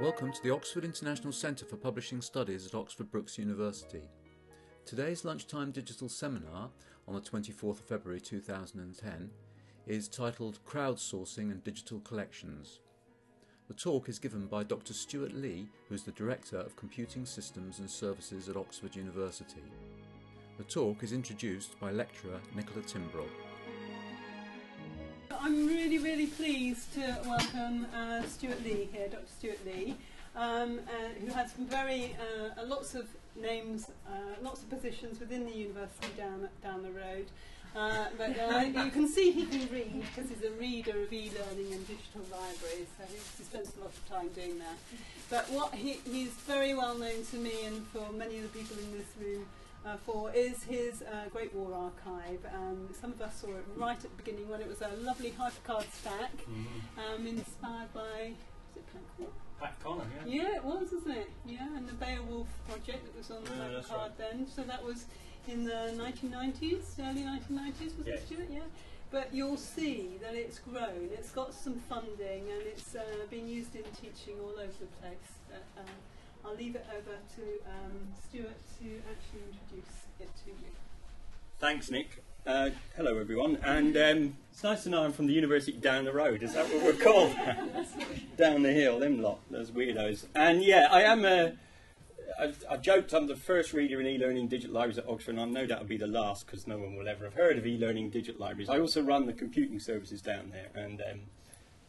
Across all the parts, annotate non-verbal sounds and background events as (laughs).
Welcome to the Oxford International Centre for Publishing Studies at Oxford Brookes University. Today's lunchtime digital seminar on the 24th of February 2010 is titled Crowdsourcing and Digital Collections. The talk is given by Dr. Stuart Lee, who is the Director of Computing Systems and Services at Oxford University. The talk is introduced by lecturer Nicola Timbrell. Really, pleased to welcome uh, Stuart Lee here, Dr. Stuart Lee, um, uh, who has some very uh, lots of names, uh, lots of positions within the university down down the road. Uh, but uh, you can see he can read because he's a reader of e-learning and digital libraries, so he spends a lot of time doing that. But what he, he's very well known to me and for many of the people in this room uh, for is his uh, Great War Archive. Um, some of us saw it right at the beginning when it was a lovely hypercard stack, mm. um, inspired by, was it Pat Connor? Pat Connor, yeah. Yeah, it was, wasn't it? Yeah, and the Beowulf project that was on the yeah, hypercard right. then. So that was in the 1990s, early 1990s, was yes. it, Stuart? Yeah. But you'll see that it's grown, it's got some funding, and it's uh, being used in teaching all over the place. Uh, I'll leave it over to um, Stuart to actually introduce it to you. Thanks, Nick. Uh, hello, everyone. And um, it's nice to know I'm from the university down the road. Is that what we're called? (laughs) down the hill, them lot, those weirdos. And yeah, I am a. I've, I've joked I'm the first reader in e-learning digital libraries at Oxford, and I know that'll be the last because no one will ever have heard of e-learning digital libraries. I also run the computing services down there and um,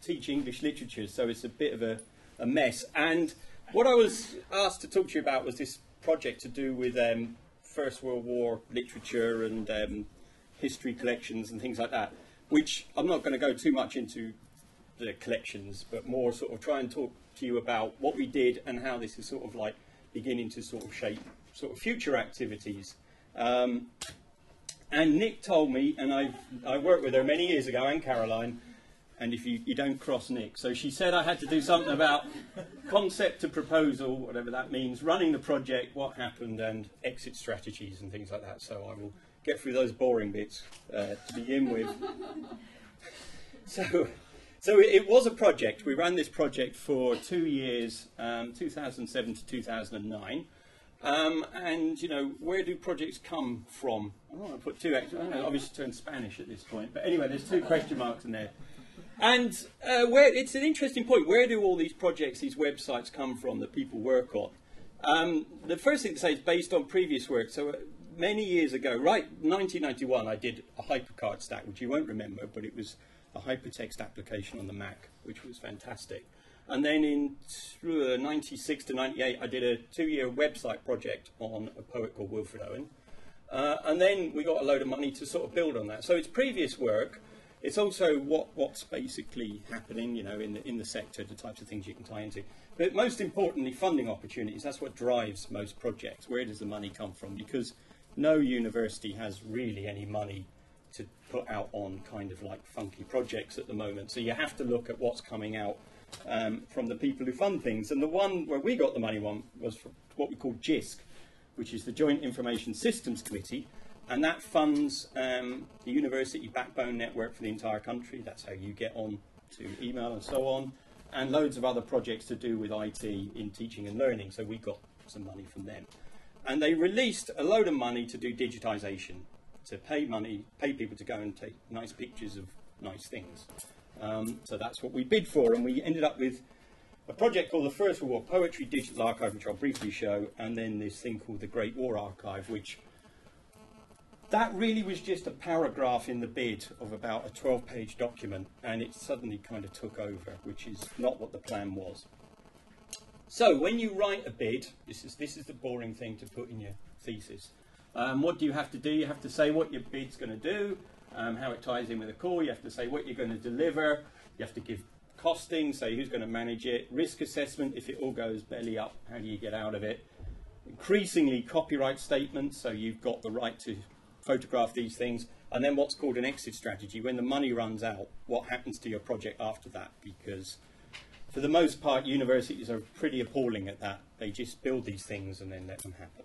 teach English literature, so it's a bit of a, a mess. And what I was asked to talk to you about was this project to do with um, First World War literature and um, history collections and things like that, which I'm not going to go too much into the collections, but more sort of try and talk to you about what we did and how this is sort of like beginning to sort of shape sort of future activities. Um, and Nick told me, and I I worked with her many years ago, and Caroline, and if you, you don't cross Nick. So she said I had to do something about concept to proposal, whatever that means, running the project, what happened, and exit strategies and things like that. So I will get through those boring bits uh, to begin with. (laughs) so, so it was a project. We ran this project for two years, um, 2007 to 2009. Um, and you know, where do projects come from? I don't want to put two. I don't know, obviously turn Spanish at this point, but anyway, there's two question marks in there. And uh, where it's an interesting point. Where do all these projects, these websites come from that people work on? Um, the first thing to say is based on previous work. So uh, many years ago, right, 1991, I did a hypercard stack, which you won't remember, but it was a hypertext application on the Mac, which was fantastic. And then in uh, 96 to 98, I did a two-year website project on a poet called Wilfred Owen. Uh, and then we got a load of money to sort of build on that. So it's previous work it's also what, what's basically happening, you know, in the, in the sector, the types of things you can tie into. But most importantly, funding opportunities. That's what drives most projects. Where does the money come from? Because no university has really any money to put out on kind of like funky projects at the moment. So you have to look at what's coming out um, from the people who fund things. And the one where we got the money one was from what we call JISC, which is the Joint Information Systems Committee, and that funds um, the university backbone network for the entire country. That's how you get on to email and so on, and loads of other projects to do with IT in teaching and learning. So we got some money from them. And they released a load of money to do digitization, to pay money, pay people to go and take nice pictures of nice things. Um, so that's what we bid for, and we ended up with a project called the First World War Poetry Digital Archive, which I'll briefly show, and then this thing called the Great War Archive, which that really was just a paragraph in the bid of about a 12 page document, and it suddenly kind of took over, which is not what the plan was. So, when you write a bid, this is, this is the boring thing to put in your thesis. Um, what do you have to do? You have to say what your bid's going to do, um, how it ties in with the core, you have to say what you're going to deliver, you have to give costing, say who's going to manage it, risk assessment, if it all goes belly up, how do you get out of it? Increasingly, copyright statements, so you've got the right to photograph these things, and then what's called an exit strategy. When the money runs out, what happens to your project after that? Because for the most part, universities are pretty appalling at that. They just build these things and then let them happen.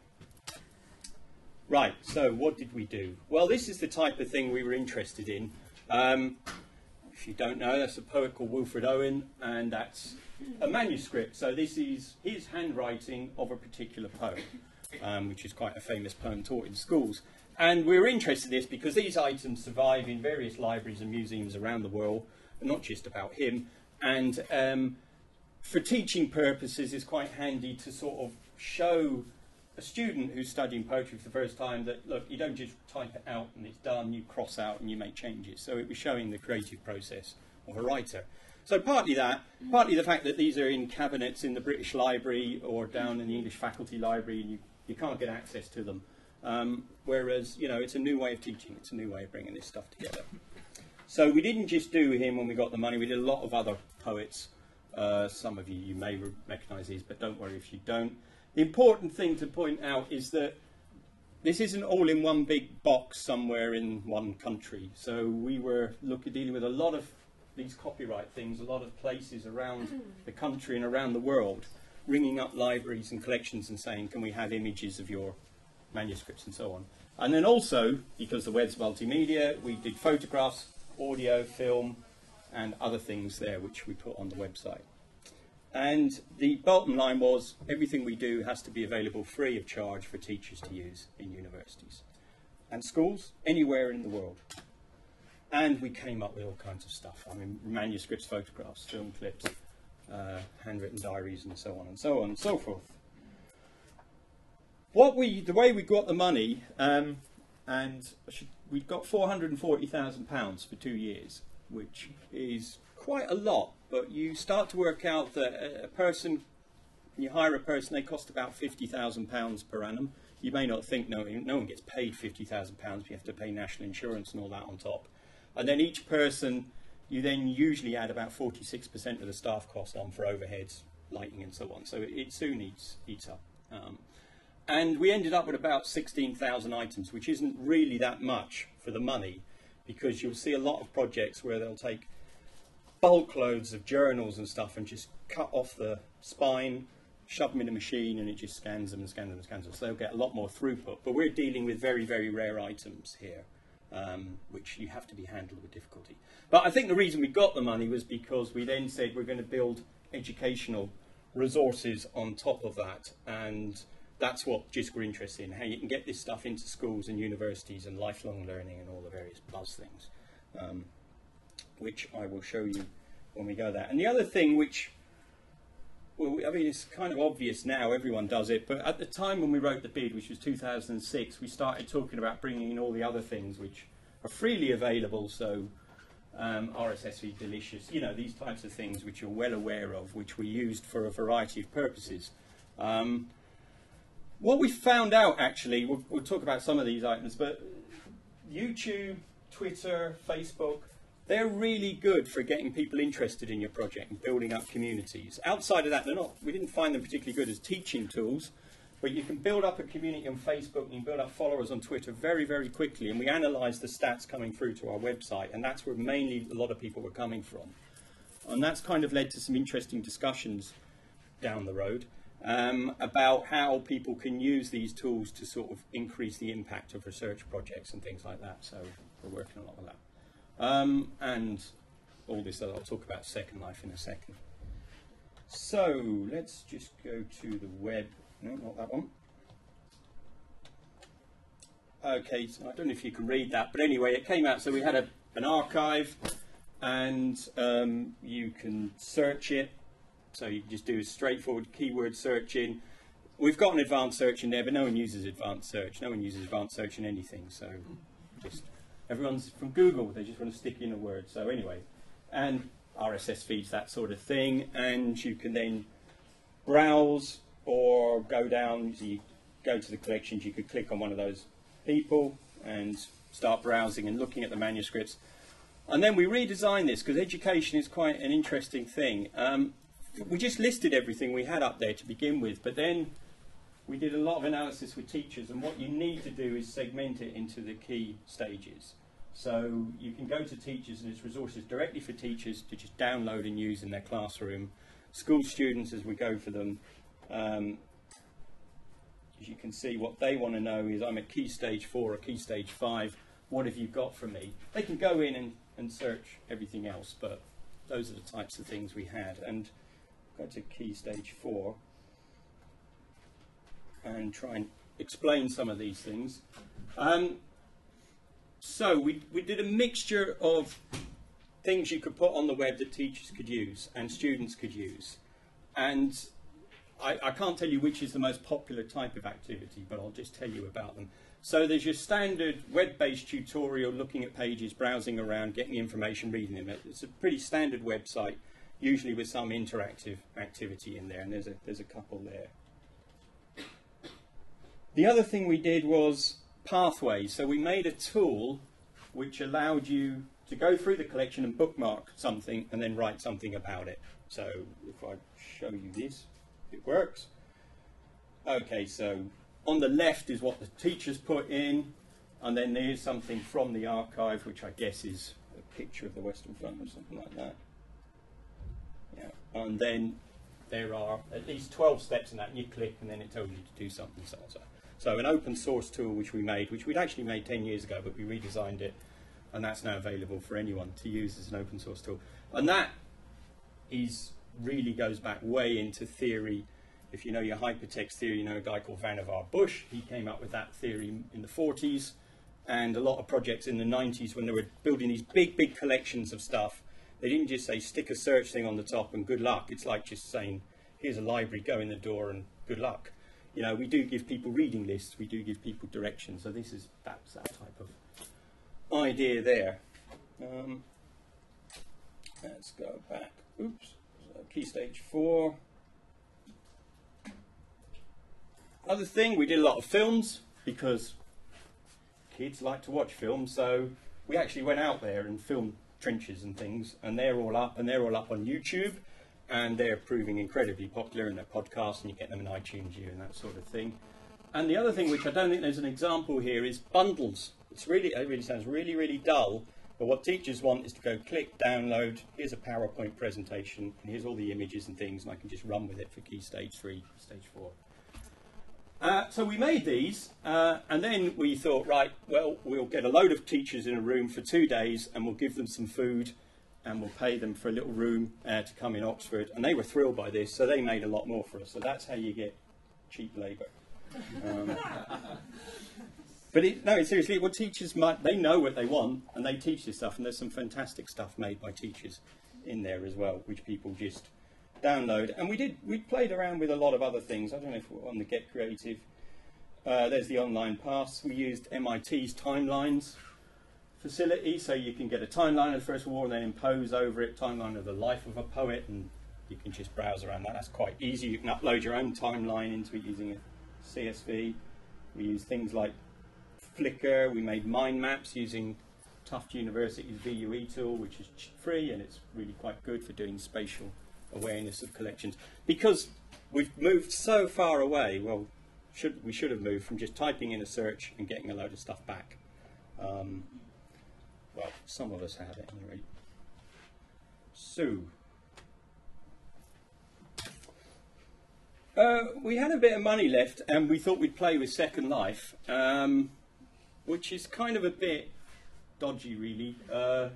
Right, so what did we do? Well, this is the type of thing we were interested in. Um, if you don't know, that's a poet called Wilfred Owen, and that's a manuscript. So this is his handwriting of a particular poem, um, which is quite a famous poem taught in schools. And we're interested in this because these items survive in various libraries and museums around the world, not just about him. And um, for teaching purposes, it's quite handy to sort of show a student who's studying poetry for the first time that, look, you don't just type it out and it's done, you cross out and you make changes. So it was showing the creative process of a writer. So partly that, partly the fact that these are in cabinets in the British Library or down in the English Faculty Library and you, you can't get access to them. Um, whereas, you know, it's a new way of teaching, it's a new way of bringing this stuff together. So we didn't just do him when we got the money, we did a lot of other poets. Uh, some of you, you may recognise these, but don't worry if you don't. The important thing to point out is that this isn't all in one big box somewhere in one country. So we were looking, dealing with a lot of these copyright things, a lot of places around the country and around the world, ringing up libraries and collections and saying, can we have images of your manuscripts and so on. And then also, because the web's multimedia, we did photographs, audio, film, and other things there which we put on the website. And the bottom line was everything we do has to be available free of charge for teachers to use in universities and schools anywhere in the world. And we came up with all kinds of stuff. I mean, manuscripts, photographs, film clips, uh, handwritten diaries, and so on and so on and so forth. What we, the way we got the money, um, and we got four hundred and forty thousand pounds for two years, which is quite a lot but you start to work out that a person, you hire a person, they cost about £50,000 per annum. You may not think no, no one gets paid £50,000, but you have to pay national insurance and all that on top. And then each person, you then usually add about 46% of the staff cost on for overheads, lighting and so on. So it, it soon eats, eats up. Um, and we ended up with about 16,000 items, which isn't really that much for the money, because you'll see a lot of projects where they'll take bulk loads of journals and stuff and just cut off the spine, shove them in a machine, and it just scans them and scans them and scans them. So they'll get a lot more throughput. But we're dealing with very, very rare items here, um, which you have to be handled with difficulty. But I think the reason we got the money was because we then said we're going to build educational resources on top of that. And that's what JISC were interested in, how you can get this stuff into schools and universities and lifelong learning and all the various buzz things. Um, which I will show you when we go there. And the other thing which, well, I mean, it's kind of obvious now, everyone does it, but at the time when we wrote the bid, which was 2006, we started talking about bringing in all the other things which are freely available, so um, RSS feed, Delicious, you know, these types of things which you're well aware of, which we used for a variety of purposes. Um, what we found out, actually, we'll, we'll talk about some of these items, but YouTube, Twitter, Facebook, they're really good for getting people interested in your project and building up communities. Outside of that, they're not, we didn't find them particularly good as teaching tools, but you can build up a community on Facebook and you build up followers on Twitter very, very quickly. And we analysed the stats coming through to our website, and that's where mainly a lot of people were coming from. And that's kind of led to some interesting discussions down the road um, about how people can use these tools to sort of increase the impact of research projects and things like that. So we're working a lot on that. Um, and all this, I'll talk about Second Life in a second. So let's just go to the web. No, not that one. Okay, so I don't know if you can read that, but anyway, it came out. So we had a, an archive, and um, you can search it. So you just do a straightforward keyword searching. We've got an advanced search in there, but no one uses advanced search. No one uses advanced search in anything. So just everyone's from Google, they just want to stick in a word. So anyway, and RSS feeds, that sort of thing, and you can then browse or go down, so you go to the collections, you could click on one of those people and start browsing and looking at the manuscripts. And then we redesigned this because education is quite an interesting thing. Um, we just listed everything we had up there to begin with, but then we did a lot of analysis with teachers, and what you need to do is segment it into the key stages. So you can go to teachers and it's resources directly for teachers to just download and use in their classroom. School students, as we go for them, um, as you can see, what they want to know is I'm at key stage four or key stage five. What have you got for me? They can go in and and search everything else. But those are the types of things we had. And go to key stage four and try and explain some of these things. Um, so we, we did a mixture of things you could put on the web that teachers could use and students could use. And I, I, can't tell you which is the most popular type of activity, but I'll just tell you about them. So there's your standard web-based tutorial, looking at pages, browsing around, getting information, reading them. It's a pretty standard website, usually with some interactive activity in there, and there's a, there's a couple there. The other thing we did was pathways. So we made a tool which allowed you to go through the collection and bookmark something and then write something about it. So if I show you this, it works. Okay, so on the left is what the teachers put in, and then there's something from the archive, which I guess is a picture of the Western Front or something like that. Yeah, and then there are at least 12 steps in that, and you click, and then it tells you to do something, so on so. So an open source tool which we made, which we'd actually made 10 years ago, but we redesigned it, and that's now available for anyone to use as an open source tool. And that is really goes back way into theory. If you know your hypertext theory, you know a guy called Vannevar Bush. He came up with that theory in the 40s, and a lot of projects in the 90s when they were building these big, big collections of stuff. They didn't just say stick a search thing on the top and good luck. It's like just saying, here's a library, go in the door and good luck you know, we do give people reading lists, we do give people directions. So this is that's that type of idea there. Um, let's go back. Oops. So key stage four. Other thing, we did a lot of films because kids like to watch films. So we actually went out there and filmed trenches and things, and they're all up, and they're all up on YouTube and they're proving incredibly popular in their podcasts, and you get them in iTunes U and that sort of thing. And the other thing, which I don't think there's an example here, is bundles. It's really, it really sounds really, really dull. But what teachers want is to go click, download, here's a PowerPoint presentation, and here's all the images and things, and I can just run with it for key stage three, stage four. Uh, so we made these, uh, and then we thought, right, well, we'll get a load of teachers in a room for two days, and we'll give them some food, and we'll pay them for a little room uh, to come in Oxford. And they were thrilled by this, so they made a lot more for us. So that's how you get cheap labour. Um, (laughs) but it, no, seriously, well, teachers might, they know what they want and they teach this stuff. And there's some fantastic stuff made by teachers in there as well, which people just download. And we did, we played around with a lot of other things. I don't know if we're on the Get Creative. Uh, there's the online pass. We used MIT's timelines facility, so you can get a timeline of the First World War and then impose over it timeline of the life of a poet, and you can just browse around that. That's quite easy. You can upload your own timeline into it using a CSV. We use things like Flickr. We made mind maps using Tufts University's VUE tool, which is free and it's really quite good for doing spatial awareness of collections. Because we've moved so far away, well, should, we should have moved from just typing in a search and getting a load of stuff back. Um, well, some of us have at any rate. So, uh, we had a bit of money left and we thought we'd play with Second Life, um, which is kind of a bit dodgy, really. Uh,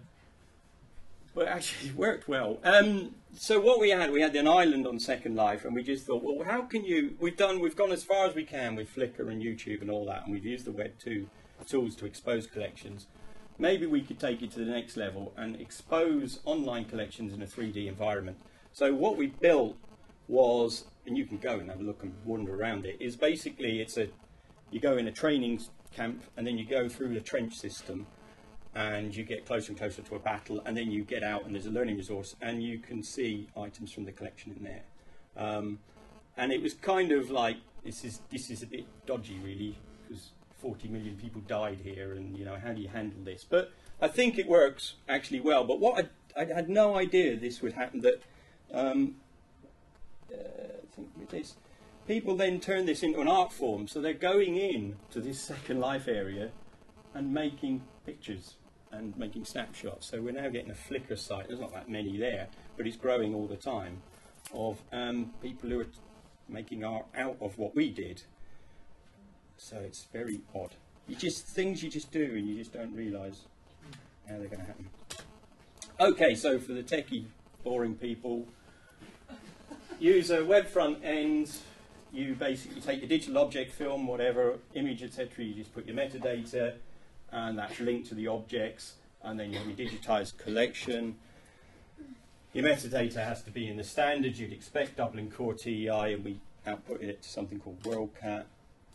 but actually, it worked well. Um, so what we had, we had an island on Second Life, and we just thought, well, how can you? We've done, we've gone as far as we can with Flickr and YouTube and all that, and we've used the Web two tools to expose collections maybe we could take it to the next level and expose online collections in a 3D environment. So what we built was, and you can go and have a look and wander around it, is basically it's a, you go in a training camp and then you go through the trench system and you get closer and closer to a battle and then you get out and there's a learning resource and you can see items from the collection in there. Um, and it was kind of like, this is, this is a bit dodgy really, because 40 million people died here, and you know how do you handle this? But I think it works actually well. But what I, I had no idea this would happen. That um, uh, I think people then turn this into an art form. So they're going in to this Second Life area and making pictures and making snapshots. So we're now getting a Flickr site. There's not that many there, but it's growing all the time of um, people who are making art out of what we did so it's very odd. You just things you just do and you just don't realise how they're going to happen. Okay, so for the techie, boring people, use a web front end. You basically take your digital object, film, whatever, image, etc. You just put your metadata, and that's linked to the objects, and then your digitized collection. Your metadata has to be in the standards you'd expect, Dublin Core TEI, and we output it to something called WorldCat.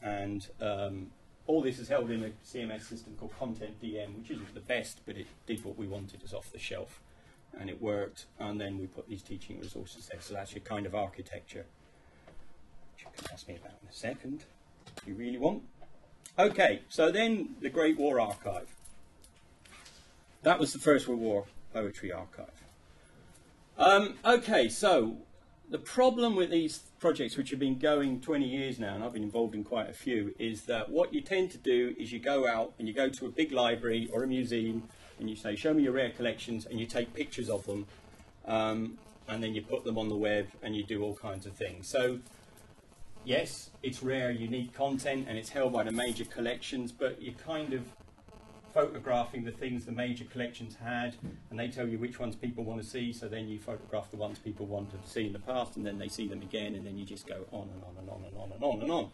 And um, all this is held in a CMS system called CONTENTdm, which isn't the best, but it did what we wanted as off the shelf. And it worked, and then we put these teaching resources there. So that's your kind of architecture, which you can ask me about in a second, if you really want. Okay, so then the Great War Archive. That was the First World War Poetry Archive. Um, okay, so the problem with these projects, which have been going 20 years now, and I've been involved in quite a few, is that what you tend to do is you go out and you go to a big library or a museum and you say, Show me your rare collections, and you take pictures of them, um, and then you put them on the web and you do all kinds of things. So, yes, it's rare, unique content, and it's held by the major collections, but you're kind of photographing the things the major collections had, and they tell you which ones people want to see. So then you photograph the ones people want to see in the past, and then they see them again, and then you just go on and on and on and on and on and on.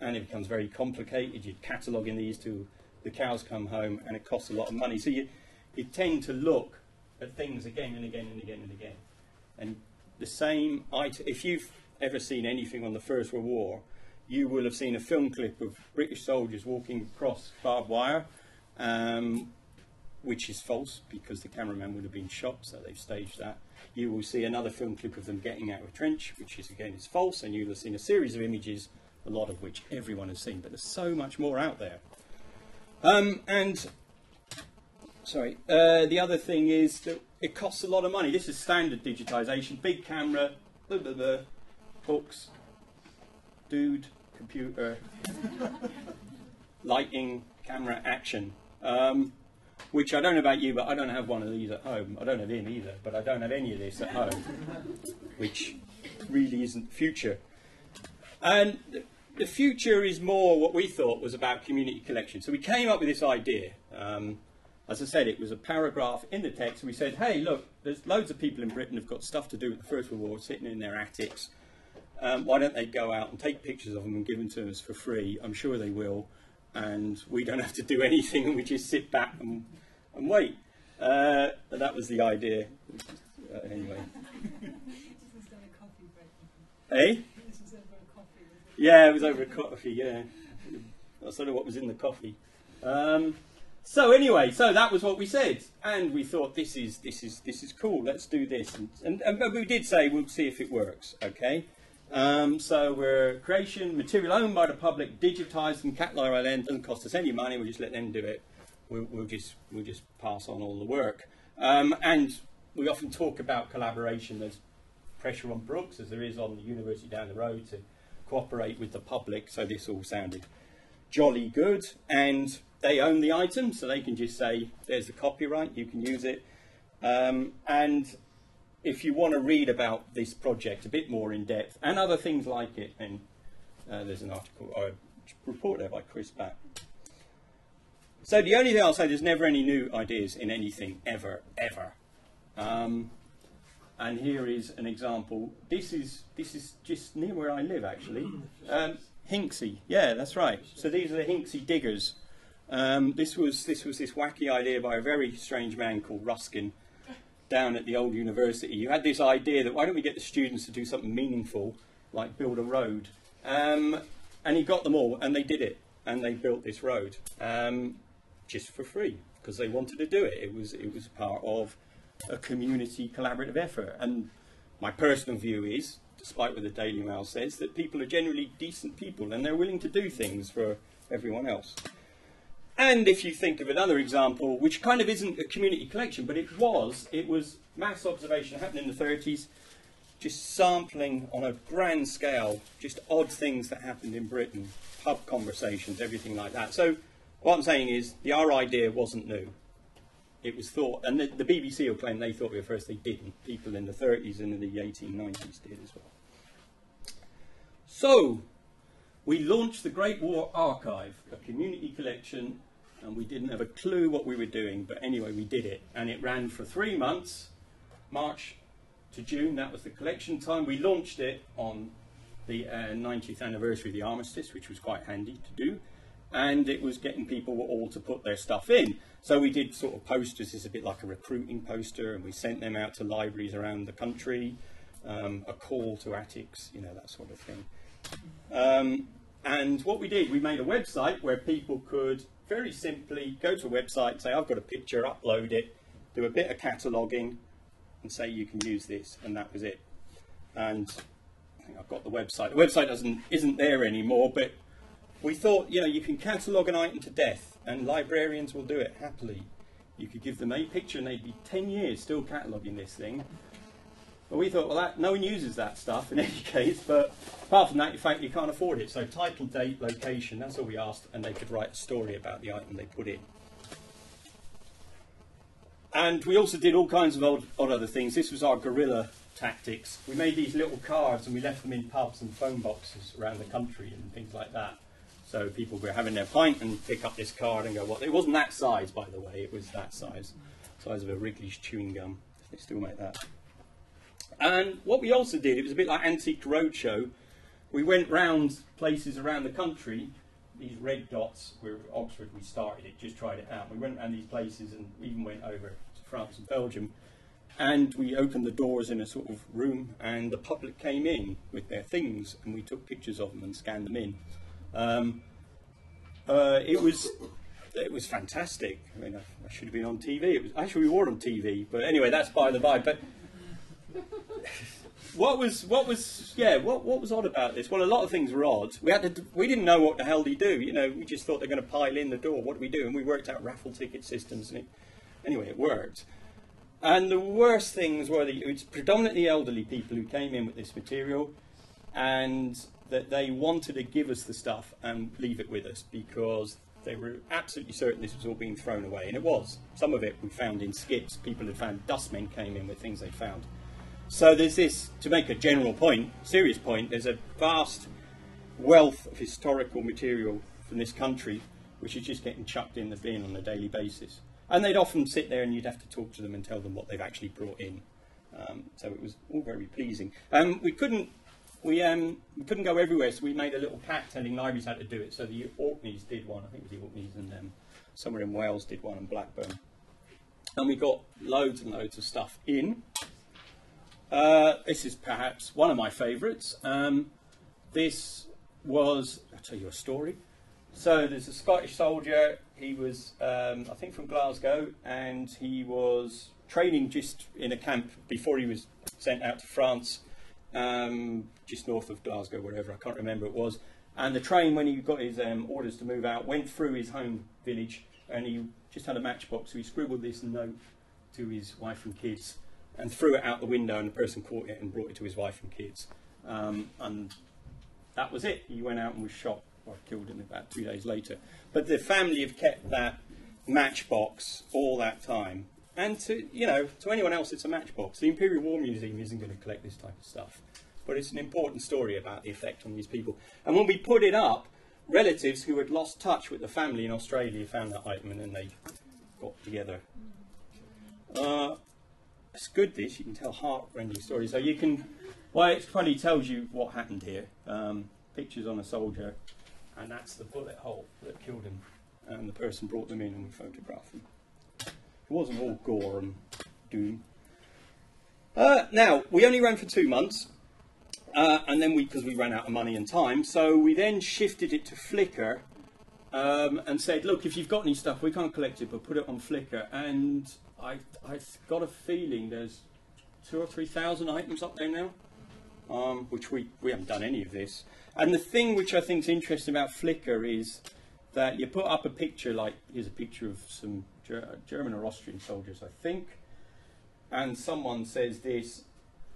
And it becomes very complicated. You're cataloguing these to the cows come home, and it costs a lot of money. So you, you tend to look at things again and again and again and again. And the same item, if you've ever seen anything on the First World War, you will have seen a film clip of British soldiers walking across barbed wire um, which is false because the cameraman would have been shot, so they've staged that. You will see another film clip of them getting out of a trench, which is again is false, and you'll have seen a series of images, a lot of which everyone has seen, but there's so much more out there. Um, and sorry, uh, the other thing is that it costs a lot of money. This is standard digitization, big camera, blah, blah, blah, books, dude, computer, (laughs) lighting, camera, action. Um, which I don't know about you, but I don't have one of these at home. I don't have him either, but I don't have any of this at home, (laughs) which really isn't the future. And the future is more what we thought was about community collection. So we came up with this idea. Um, as I said, it was a paragraph in the text. We said, hey, look, there's loads of people in Britain who've got stuff to do with the First World War, sitting in their attics. Um, why don't they go out and take pictures of them and give them to us for free? I'm sure they will and we don't have to do (laughs) anything and we just sit back and, and wait. Uh, that was the idea. Uh, anyway. Hey? (laughs) Yeah, it was over a coffee, yeah. I don't know what was in the coffee. Um, so anyway, so that was what we said, and we thought this is this is this is cool. Let's do this, and, and, and we did say we'll see if it works. Okay, um, so we're creation, material owned by the public, digitised and cataloged by doesn't cost us any money, we'll just let them do it. We'll, we'll just, we'll just pass on all the work. Um, and we often talk about collaboration. There's pressure on Brookes, as there is on the university down the road, to cooperate with the public. So this all sounded jolly good. And they own the item, so they can just say, there's the copyright, you can use it. Um, and if you want to read about this project a bit more in depth and other things like it, then uh, there's an article a report there by Chris Batt. So the only thing I'll say, there's never any new ideas in anything ever, ever. Um, and here is an example. This is this is just near where I live, actually. Um, Hinksey, yeah, that's right. So these are the Hinksey diggers. Um, this was this was this wacky idea by a very strange man called Ruskin, down at the old university, you had this idea that why don't we get the students to do something meaningful, like build a road? Um, and he got them all, and they did it, and they built this road um, just for free because they wanted to do it. It was it was part of a community collaborative effort. And my personal view is, despite what the Daily Mail says, that people are generally decent people and they're willing to do things for everyone else. And if you think of another example, which kind of isn't a community collection, but it was, it was mass observation happening in the 30s, just sampling on a grand scale, just odd things that happened in Britain, pub conversations, everything like that. So what I'm saying is, the idea wasn't new. It was thought, and the, the BBC will claim they thought we were first, they didn't. People in the 30s and in the 1890s did as well. So, we launched the Great War Archive, a community collection and we didn't have a clue what we were doing, but anyway, we did it. And it ran for three months, March to June, that was the collection time. We launched it on the uh, 90th anniversary of the armistice, which was quite handy to do. And it was getting people all to put their stuff in. So we did sort of posters, it's a bit like a recruiting poster, and we sent them out to libraries around the country, um, a call to attics, you know, that sort of thing. Um, and what we did, we made a website where people could very simply go to a website, say, I've got a picture, upload it, do a bit of cataloguing, and say you can use this, and that was it. And I think I've got the website. The website doesn't isn't there anymore, but we thought, you know, you can catalogue an item to death, and librarians will do it happily. You could give them a picture, and they'd be 10 years still cataloguing this thing. But we thought, well, that, no one uses that stuff in (laughs) any case, but apart from that, in fact, you can't afford it. So title, date, location, that's all we asked, and they could write a story about the item they put in. And we also did all kinds of odd, odd other things. This was our guerrilla tactics. We made these little cards and we left them in pubs and phone boxes around the country and things like that. So people were having their pint and pick up this card and go, well, it wasn't that size, by the way, it was that size, size of a Wrigley's chewing gum. They still make that. And what we also did, it was a bit like Antique Roadshow. We went round places around the country. These red dots were Oxford. We started it, just tried it out. We went around these places and even went over to France and Belgium. And we opened the doors in a sort of room, and the public came in with their things, and we took pictures of them and scanned them in. Um, uh, it was it was fantastic. I mean, I, I, should have been on TV. It was actually we were on TV, but anyway, that's by the by. But what was what was yeah what what was odd about this? Well, a lot of things were odd. We had to we didn't know what the hell they do. You know, we just thought they're going to pile in the door. What do we do? And we worked out raffle ticket systems, and it, anyway, it worked. And the worst things were that it's predominantly elderly people who came in with this material, and that they wanted to give us the stuff and leave it with us because they were absolutely certain this was all being thrown away, and it was. Some of it we found in skips. People had found dustmen came in with things they found. So there's this, to make a general point, serious point, there's a vast wealth of historical material from this country which is just getting chucked in the bin on a daily basis. And they'd often sit there and you'd have to talk to them and tell them what they've actually brought in. Um, so it was all very pleasing. Um, we couldn't we, um, we couldn't go everywhere, so we made a little pack telling libraries how to do it. So the Orkneys did one, I think it was the Orkneys, and um, somewhere in Wales did one, and Blackburn. And we got loads and loads of stuff in. Uh, this is perhaps one of my favourites. Um, this was, I'll tell you a story. So there's a Scottish soldier, he was, um, I think, from Glasgow, and he was training just in a camp before he was sent out to France, um, just north of Glasgow, wherever, I can't remember it was. And the train, when he got his um, orders to move out, went through his home village, and he just had a matchbox, so he scribbled this note to his wife and kids and threw it out the window, and the person caught it and brought it to his wife and kids. Um, and that was it. He went out and was shot or killed him about two days later. But the family have kept that matchbox all that time. And to you know, to anyone else, it's a matchbox. The Imperial War Museum isn't going to collect this type of stuff, but it's an important story about the effect on these people. And when we put it up, relatives who had lost touch with the family in Australia found that item, and then they got together. Uh, it's good this, you can tell heart-rending stories. So you can, well, it probably tells you what happened here. Um, pictures on a soldier, and that's the bullet hole that killed him. And the person brought them in and we photographed them. It wasn't all gore and doom. Uh, now, we only ran for two months, uh, and then we, because we ran out of money and time, so we then shifted it to Flickr um, and said, look, if you've got any stuff, we can't collect it, but put it on Flickr. And I, I've got a feeling there's two or three thousand items up there now, um, which we, we haven't done any of this. And the thing which I think is interesting about Flickr is that you put up a picture, like here's a picture of some Ger- German or Austrian soldiers, I think, and someone says this.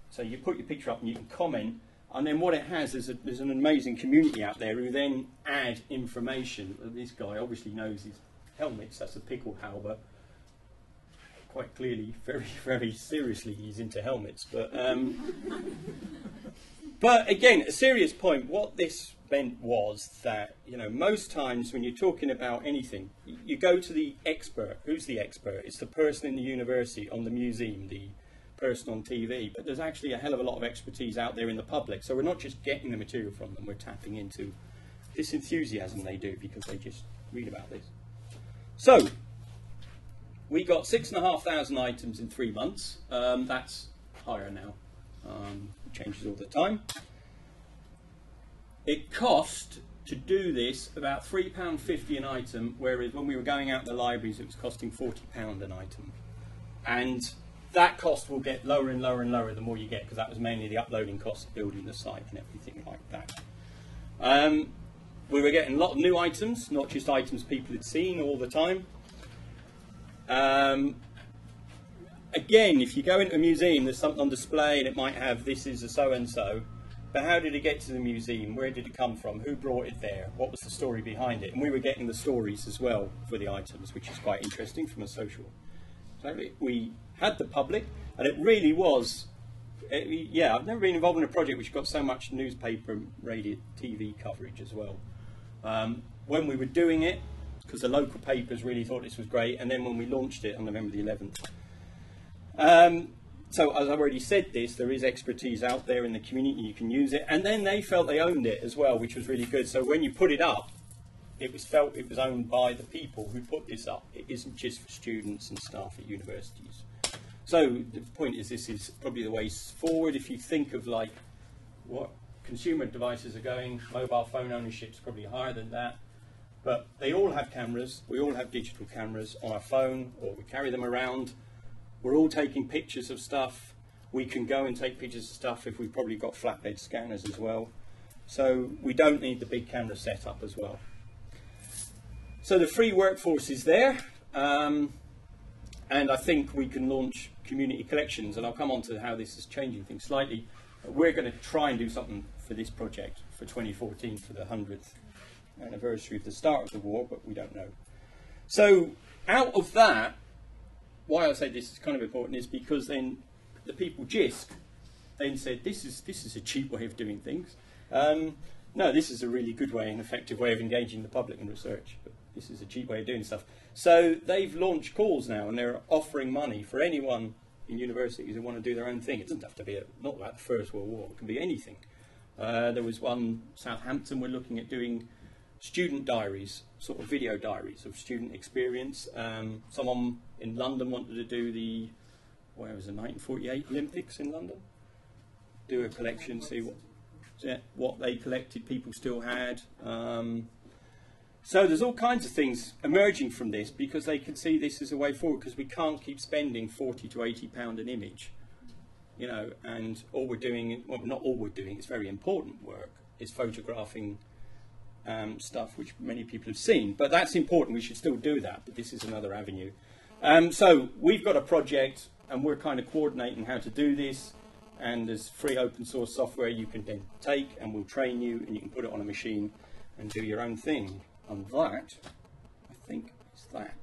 So you put your picture up and you can comment, and then what it has is a, there's an amazing community out there who then add information. This guy obviously knows his helmets. That's a Pickelhaube quite clearly, very, (laughs) very seriously, he's into helmets. But, um, but again, a serious point. What this meant was that you know most times when you're talking about anything, you go to the expert. Who's the expert? It's the person in the university, on the museum, the person on TV. But there's actually a hell of a lot of expertise out there in the public. So we're not just getting the material from them. We're tapping into this enthusiasm they do because they just read about this. So we got six and a half thousand items in three months. Um, that's higher now. Um, changes all the time. It cost to do this about £3.50 an item, whereas when we were going out the libraries it was costing £40 an item. And that cost will get lower and lower and lower the more you get, because that was mainly the uploading cost of building the site and everything like that. Um, we were getting a lot of new items, not just items people had seen all the time. Um, again, if you go into a museum, there's something on display and it might have this is a so and so. But how did it get to the museum? Where did it come from? Who brought it there? What was the story behind it? And we were getting the stories as well for the items, which is quite interesting from a social. So we had the public, and it really was. It, yeah, I've never been involved in a project which got so much newspaper, and radio, TV coverage as well. Um, when we were doing it, because the local papers really thought this was great, and then when we launched it on November the 11th. Um, so, as I've already said this, there is expertise out there in the community, you can use it, and then they felt they owned it as well, which was really good. So, when you put it up, it was felt it was owned by the people who put this up. It isn't just for students and staff at universities. So, the point is, this is probably the way forward. If you think of like what consumer devices are going, mobile phone ownership is probably higher than that. But they all have cameras. We all have digital cameras on our phone, or we carry them around. We're all taking pictures of stuff. We can go and take pictures of stuff if we've probably got flatbed scanners as well. So we don't need the big camera setup as well. So the free workforce is there. Um, and I think we can launch community collections, and I'll come on to how this is changing things slightly. We're going to try and do something for this project for 2014 for the 100th anniversary of the start of the war, but we don't know. So, out of that, why I say this is kind of important is because then the people JISC then said this is this is a cheap way of doing things. Um, no, this is a really good way and effective way of engaging the public in research. But this is a cheap way of doing stuff. So they've launched calls now, and they're offering money for anyone in universities who want to do their own thing. It doesn't have to be a, not about the First World War. It can be anything. Uh, there was one Southampton. We're looking at doing student diaries, sort of video diaries of student experience. Um, someone in London wanted to do the, where was it, 1948 Olympics in London? Do a collection, see what, what they collected, people still had. Um, so there's all kinds of things emerging from this because they can see this as a way forward because we can't keep spending 40 to 80 pound an image, you know, and all we're doing, well, not all we're doing, it's very important work, is photographing um, stuff which many people have seen. But that's important, we should still do that, but this is another avenue. Um, so we've got a project and we're kind of coordinating how to do this. And there's free open source software you can then take and we'll train you and you can put it on a machine and do your own thing. And that, I think, is that.